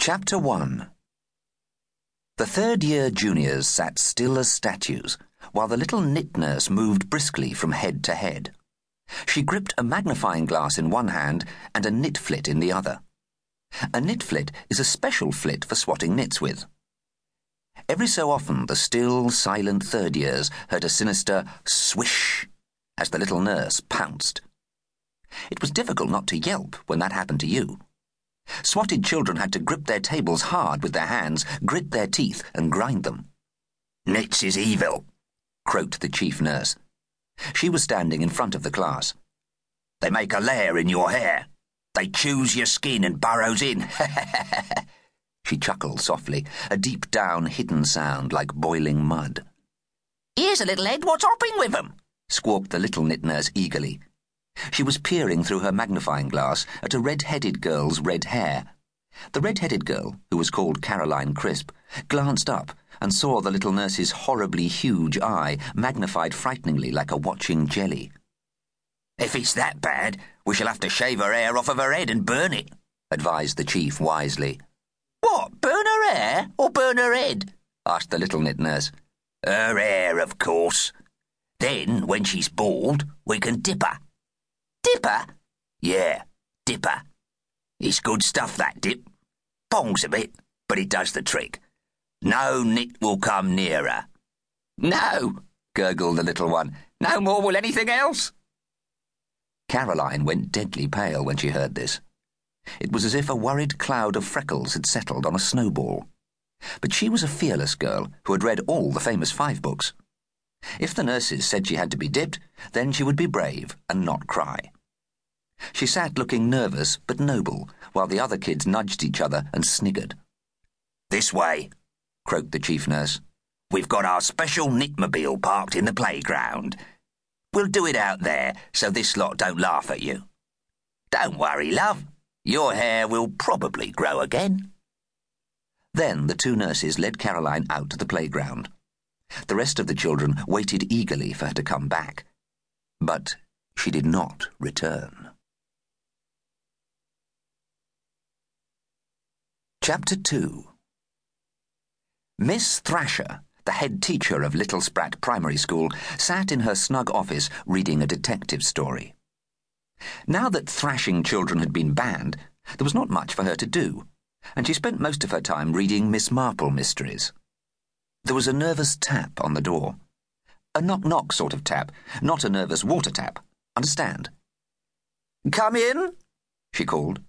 Chapter 1 The third year juniors sat still as statues, while the little nit nurse moved briskly from head to head. She gripped a magnifying glass in one hand and a nit flit in the other. A nit flit is a special flit for swatting nits with. Every so often, the still, silent third years heard a sinister swish as the little nurse pounced. It was difficult not to yelp when that happened to you. Swatted children had to grip their tables hard with their hands, grit their teeth, and grind them. Nits is evil, croaked the chief nurse. She was standing in front of the class. They make a lair in your hair. They choose your skin and burrows in. she chuckled softly, a deep down hidden sound like boiling mud. Here's a little head what's hopping with 'em, squawked the little nit nurse eagerly. She was peering through her magnifying glass at a red-headed girl's red hair. The red-headed girl, who was called Caroline Crisp, glanced up and saw the little nurse's horribly huge eye magnified frighteningly like a watching jelly. If it's that bad, we shall have to shave her hair off of her head and burn it, advised the chief wisely. What, burn her hair or burn her head? asked the little nit nurse. Her hair, of course. Then, when she's bald, we can dip her. Dipper? Yeah, dipper. It's good stuff, that dip. Bongs a bit, but it does the trick. No nit will come nearer. No, gurgled the little one. No more will anything else. Caroline went deadly pale when she heard this. It was as if a worried cloud of freckles had settled on a snowball. But she was a fearless girl who had read all the famous five books. If the nurses said she had to be dipped, then she would be brave and not cry. She sat looking nervous but noble, while the other kids nudged each other and sniggered. This way, croaked the chief nurse. We've got our special nitmobile parked in the playground. We'll do it out there so this lot don't laugh at you. Don't worry, love. Your hair will probably grow again. Then the two nurses led Caroline out to the playground. The rest of the children waited eagerly for her to come back. But she did not return. Chapter 2 Miss Thrasher, the head teacher of Little Sprat Primary School, sat in her snug office reading a detective story. Now that thrashing children had been banned, there was not much for her to do, and she spent most of her time reading Miss Marple mysteries. There was a nervous tap on the door. A knock-knock sort of tap, not a nervous water tap. Understand? Come in, she called.